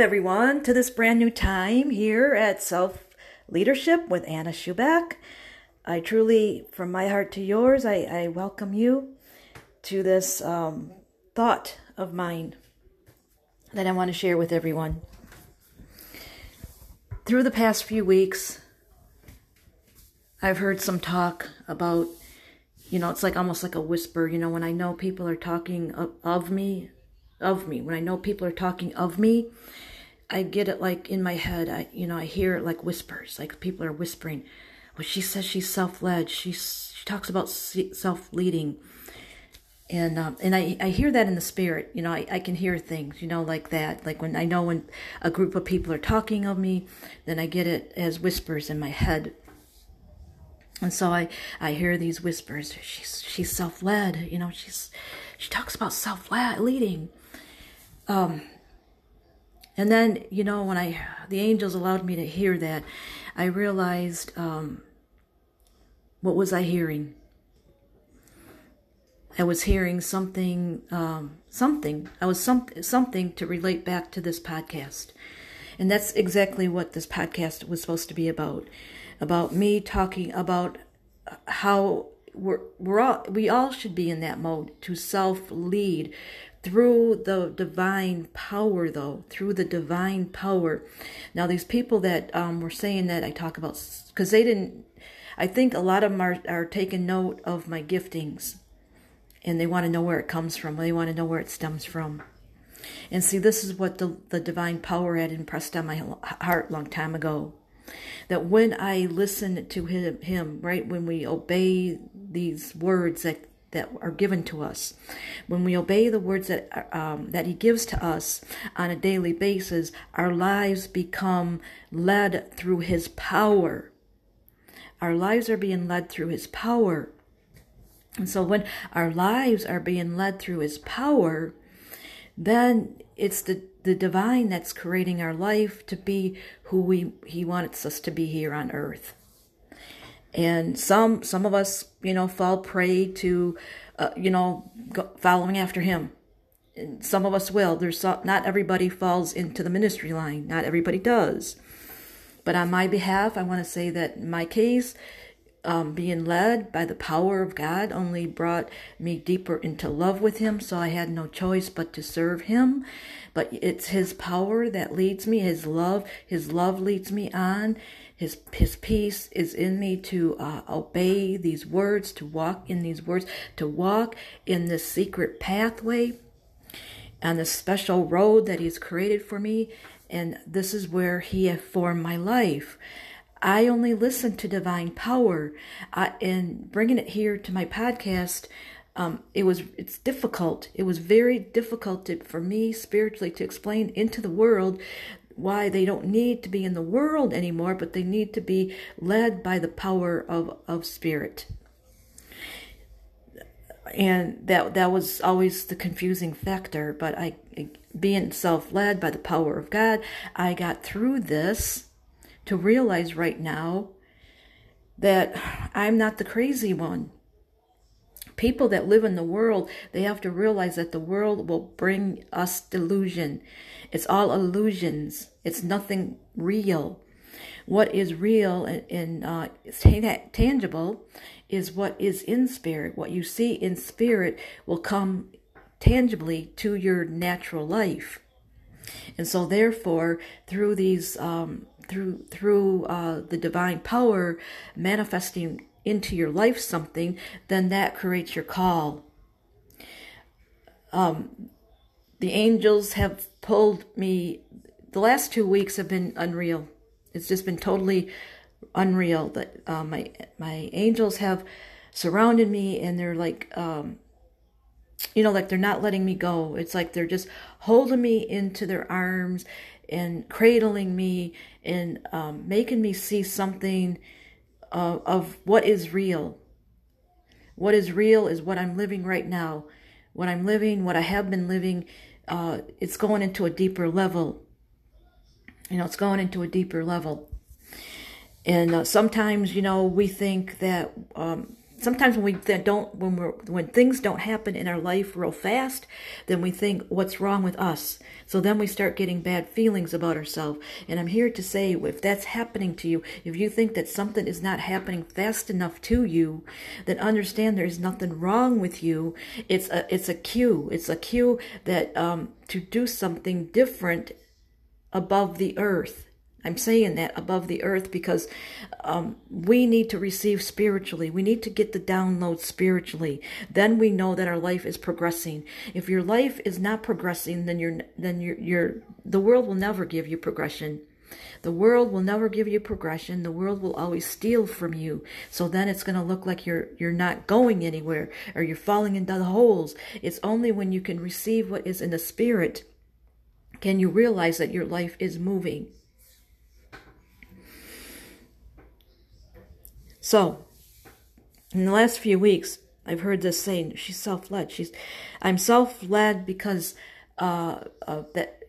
Welcome, everyone, to this brand new time here at Self Leadership with Anna Schuback. I truly, from my heart to yours, I, I welcome you to this um, thought of mine that I want to share with everyone. Through the past few weeks, I've heard some talk about, you know, it's like almost like a whisper, you know, when I know people are talking of, of me, of me. When I know people are talking of me, I get it like in my head. I, you know, I hear it like whispers, like people are whispering. Well, she says she's self-led. She's, she talks about self-leading. And, um, and I, I hear that in the spirit, you know, I, I can hear things, you know, like that. Like when I know when a group of people are talking of me, then I get it as whispers in my head. And so I, I hear these whispers. She's, she's self-led, you know, she's, she talks about self-leading. Um, and then, you know, when I, the angels allowed me to hear that, I realized, um, what was I hearing? I was hearing something, um, something. I was some, something to relate back to this podcast. And that's exactly what this podcast was supposed to be about. About me talking about how we're, we're all, we all should be in that mode to self lead, through the divine power, though, through the divine power. Now, these people that um, were saying that I talk about, because they didn't, I think a lot of them are, are taking note of my giftings and they want to know where it comes from. They want to know where it stems from. And see, this is what the, the divine power had impressed on my heart long time ago. That when I listen to him, him, right, when we obey these words that that are given to us. When we obey the words that um, that He gives to us on a daily basis, our lives become led through His power. Our lives are being led through His power. And so when our lives are being led through His power, then it's the, the divine that's creating our life to be who we He wants us to be here on earth and some some of us you know fall prey to uh, you know following after him. And some of us will. There's some, not everybody falls into the ministry line. Not everybody does. But on my behalf i want to say that in my case um, being led by the power of god only brought me deeper into love with him so i had no choice but to serve him. But it's his power that leads me. His love his love leads me on his, his peace is in me to uh, obey these words, to walk in these words, to walk in this secret pathway on this special road that He's created for me. And this is where He has formed my life. I only listen to divine power. Uh, and bringing it here to my podcast, um, it was it's difficult. It was very difficult to, for me spiritually to explain into the world why they don't need to be in the world anymore, but they need to be led by the power of, of spirit. And that that was always the confusing factor, but I being self-led by the power of God, I got through this to realize right now that I'm not the crazy one people that live in the world, they have to realize that the world will bring us delusion. It's all illusions. It's nothing real. What is real and, uh, tangible is what is in spirit. What you see in spirit will come tangibly to your natural life. And so, therefore, through these, um, through through uh, the divine power manifesting into your life something, then that creates your call. Um, the angels have pulled me. The last two weeks have been unreal. It's just been totally unreal. That uh, my my angels have surrounded me, and they're like, um, you know, like they're not letting me go. It's like they're just holding me into their arms and cradling me and um, making me see something uh, of what is real. What is real is what I'm living right now. What I'm living, what I have been living, uh, it's going into a deeper level. You know, it's going into a deeper level. And uh, sometimes, you know, we think that um, sometimes when we don't when we're when things don't happen in our life real fast then we think what's wrong with us? So then we start getting bad feelings about ourselves and i'm here to say if that's happening to you if you think that something is not happening fast enough to you then understand there's nothing wrong with you. It's a it's a cue. It's a cue that um to do something different above the earth I'm saying that above the earth because um, we need to receive spiritually. We need to get the download spiritually. Then we know that our life is progressing. If your life is not progressing, then you're then you're, you're the world will never give you progression. The world will never give you progression. The world will always steal from you. So then it's going to look like you're you're not going anywhere or you're falling into the holes. It's only when you can receive what is in the spirit can you realize that your life is moving. So, in the last few weeks, I've heard this saying, she's self-led. She's, I'm self-led because, uh, uh, that,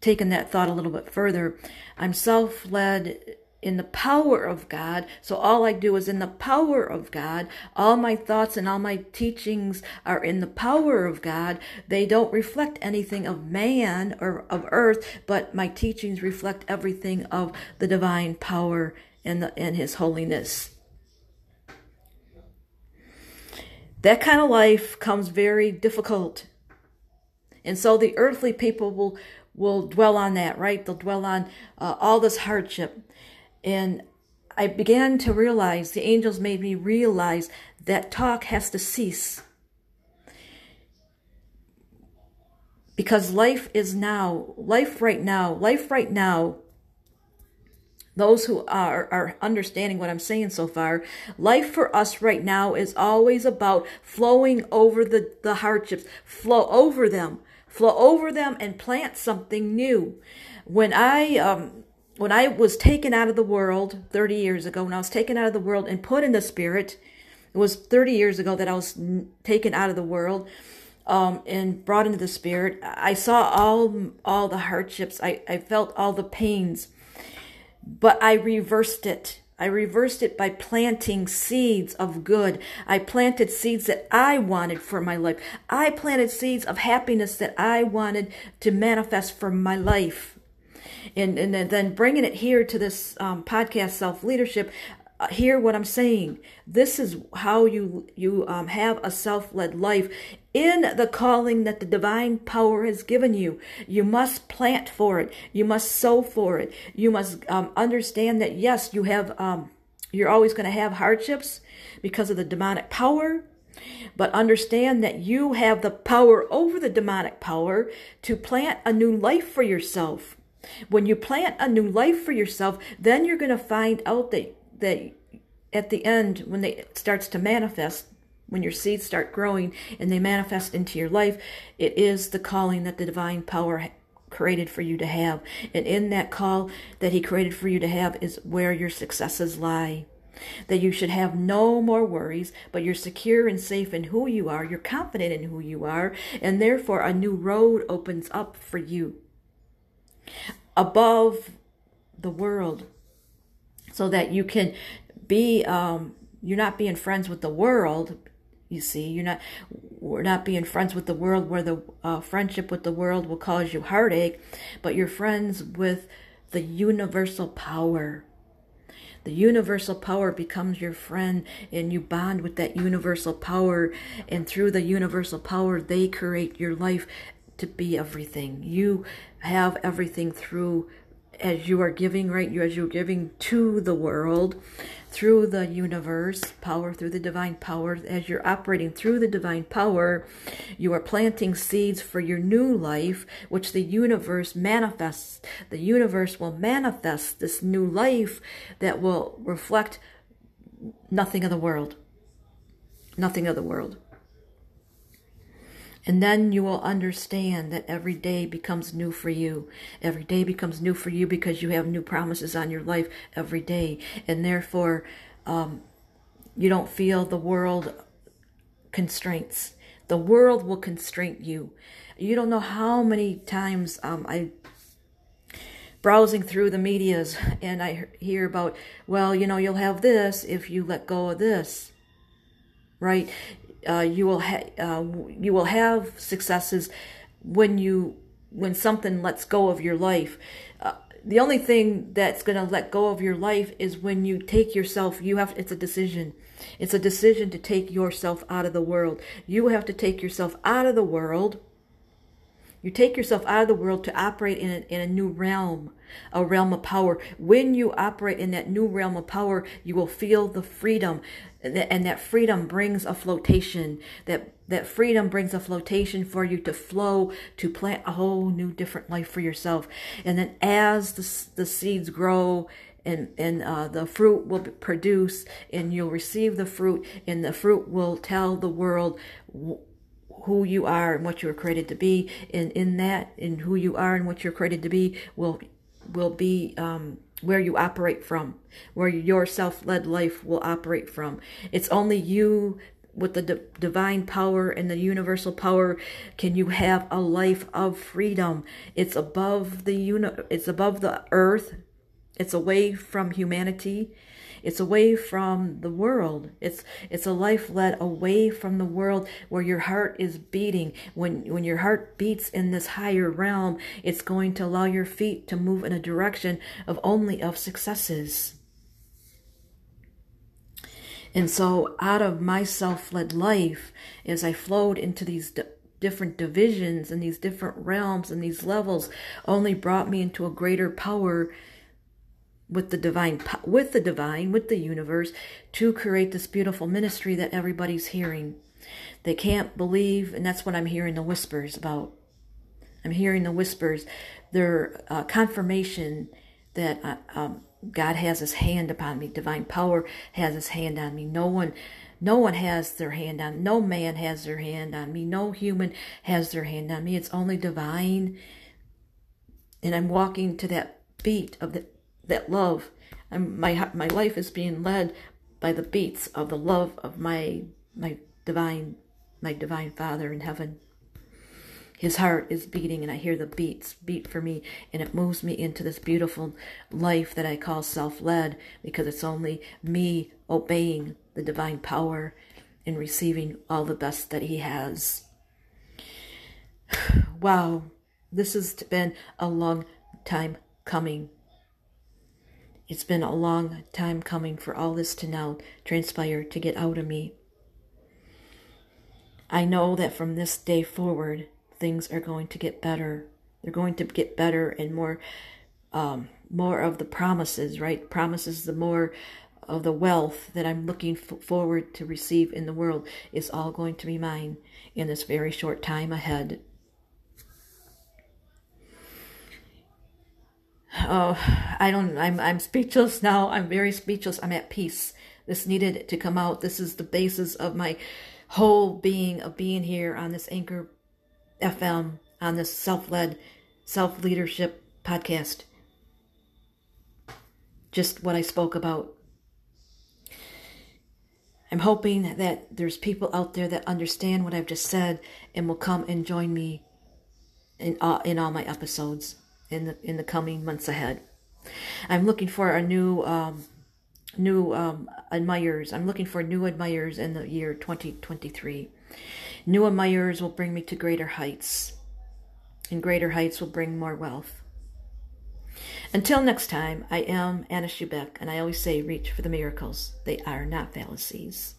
taking that thought a little bit further, I'm self-led in the power of God. So all I do is in the power of God. All my thoughts and all my teachings are in the power of God. They don't reflect anything of man or of earth, but my teachings reflect everything of the divine power and, the, and his holiness. That kind of life comes very difficult. And so the earthly people will, will dwell on that, right? They'll dwell on uh, all this hardship. And I began to realize, the angels made me realize that talk has to cease. Because life is now, life right now, life right now those who are, are understanding what I'm saying so far, life for us right now is always about flowing over the, the hardships, flow over them, flow over them and plant something new. When I, um, when I was taken out of the world 30 years ago, when I was taken out of the world and put in the spirit, it was 30 years ago that I was taken out of the world um, and brought into the spirit. I saw all all the hardships. I, I felt all the pains. But I reversed it. I reversed it by planting seeds of good. I planted seeds that I wanted for my life. I planted seeds of happiness that I wanted to manifest for my life. And, and then bringing it here to this um, podcast, Self Leadership, uh, hear what I'm saying. This is how you you um, have a self-led life in the calling that the divine power has given you. You must plant for it. You must sow for it. You must um, understand that yes, you have. Um, you're always going to have hardships because of the demonic power. But understand that you have the power over the demonic power to plant a new life for yourself. When you plant a new life for yourself, then you're going to find out that that at the end, when they it starts to manifest, when your seeds start growing and they manifest into your life, it is the calling that the divine power created for you to have. And in that call that he created for you to have is where your successes lie. That you should have no more worries, but you're secure and safe in who you are, you're confident in who you are, and therefore a new road opens up for you. Above the world, so that you can be um, you're not being friends with the world you see. You're not we're not being friends with the world where the uh, friendship with the world will cause you heartache but you're friends with the universal power. The universal power becomes your friend and you bond with that universal power and through the universal power they create your life to be everything you have everything through as you are giving, right? You as you're giving to the world through the universe power, through the divine power, as you're operating through the divine power, you are planting seeds for your new life, which the universe manifests. The universe will manifest this new life that will reflect nothing of the world. Nothing of the world. And then you will understand that every day becomes new for you. Every day becomes new for you because you have new promises on your life every day. And therefore, um, you don't feel the world constraints. The world will constrain you. You don't know how many times um, I browsing through the medias and I hear about, well, you know, you'll have this if you let go of this. right? Uh, you will ha- uh, you will have successes when you when something lets go of your life. Uh, the only thing that's going to let go of your life is when you take yourself. You have it's a decision. It's a decision to take yourself out of the world. You have to take yourself out of the world. You take yourself out of the world to operate in a, in a new realm, a realm of power. When you operate in that new realm of power, you will feel the freedom and that freedom brings a flotation that that freedom brings a flotation for you to flow to plant a whole new different life for yourself and then as the, the seeds grow and and uh, the fruit will produce and you'll receive the fruit and the fruit will tell the world who you are and what you were created to be and in that in who you are and what you're created to be will will be um, where you operate from, where your self led life will operate from. It's only you with the d- divine power and the universal power can you have a life of freedom. It's above the uni- it's above the earth. It's away from humanity. It's away from the world. It's it's a life led away from the world where your heart is beating. When when your heart beats in this higher realm, it's going to allow your feet to move in a direction of only of successes. And so out of my self-led life as I flowed into these different divisions and these different realms and these levels only brought me into a greater power with the divine with the divine with the universe to create this beautiful ministry that everybody's hearing. They can't believe and that's what i'm hearing the whispers about. I'm hearing the whispers. Their uh, confirmation that uh, um, god has his hand upon me. Divine power has his hand on me. No one no one has their hand on no man has their hand on me. No human has their hand on me. It's only divine. And i'm walking to that beat of the that love. And my my life is being led by the beats of the love of my my divine my divine Father in heaven. His heart is beating, and I hear the beats beat for me, and it moves me into this beautiful life that I call self led because it's only me obeying the divine power and receiving all the best that He has. Wow, this has been a long time coming. It's been a long time coming for all this to now transpire to get out of me. I know that from this day forward, things are going to get better. They're going to get better and more, um, more of the promises, right? Promises, the more of the wealth that I'm looking f- forward to receive in the world is all going to be mine in this very short time ahead. Oh, I don't, I'm, I'm speechless now. I'm very speechless. I'm at peace. This needed to come out. This is the basis of my whole being of being here on this Anchor FM, on this self led, self leadership podcast. Just what I spoke about. I'm hoping that there's people out there that understand what I've just said and will come and join me in, uh, in all my episodes in the in the coming months ahead. I'm looking for a new um, new um, admirers. I'm looking for new admirers in the year 2023. New admirers will bring me to greater heights, and greater heights will bring more wealth. Until next time, I am Anna Schubeck, and I always say reach for the miracles. They are not fallacies.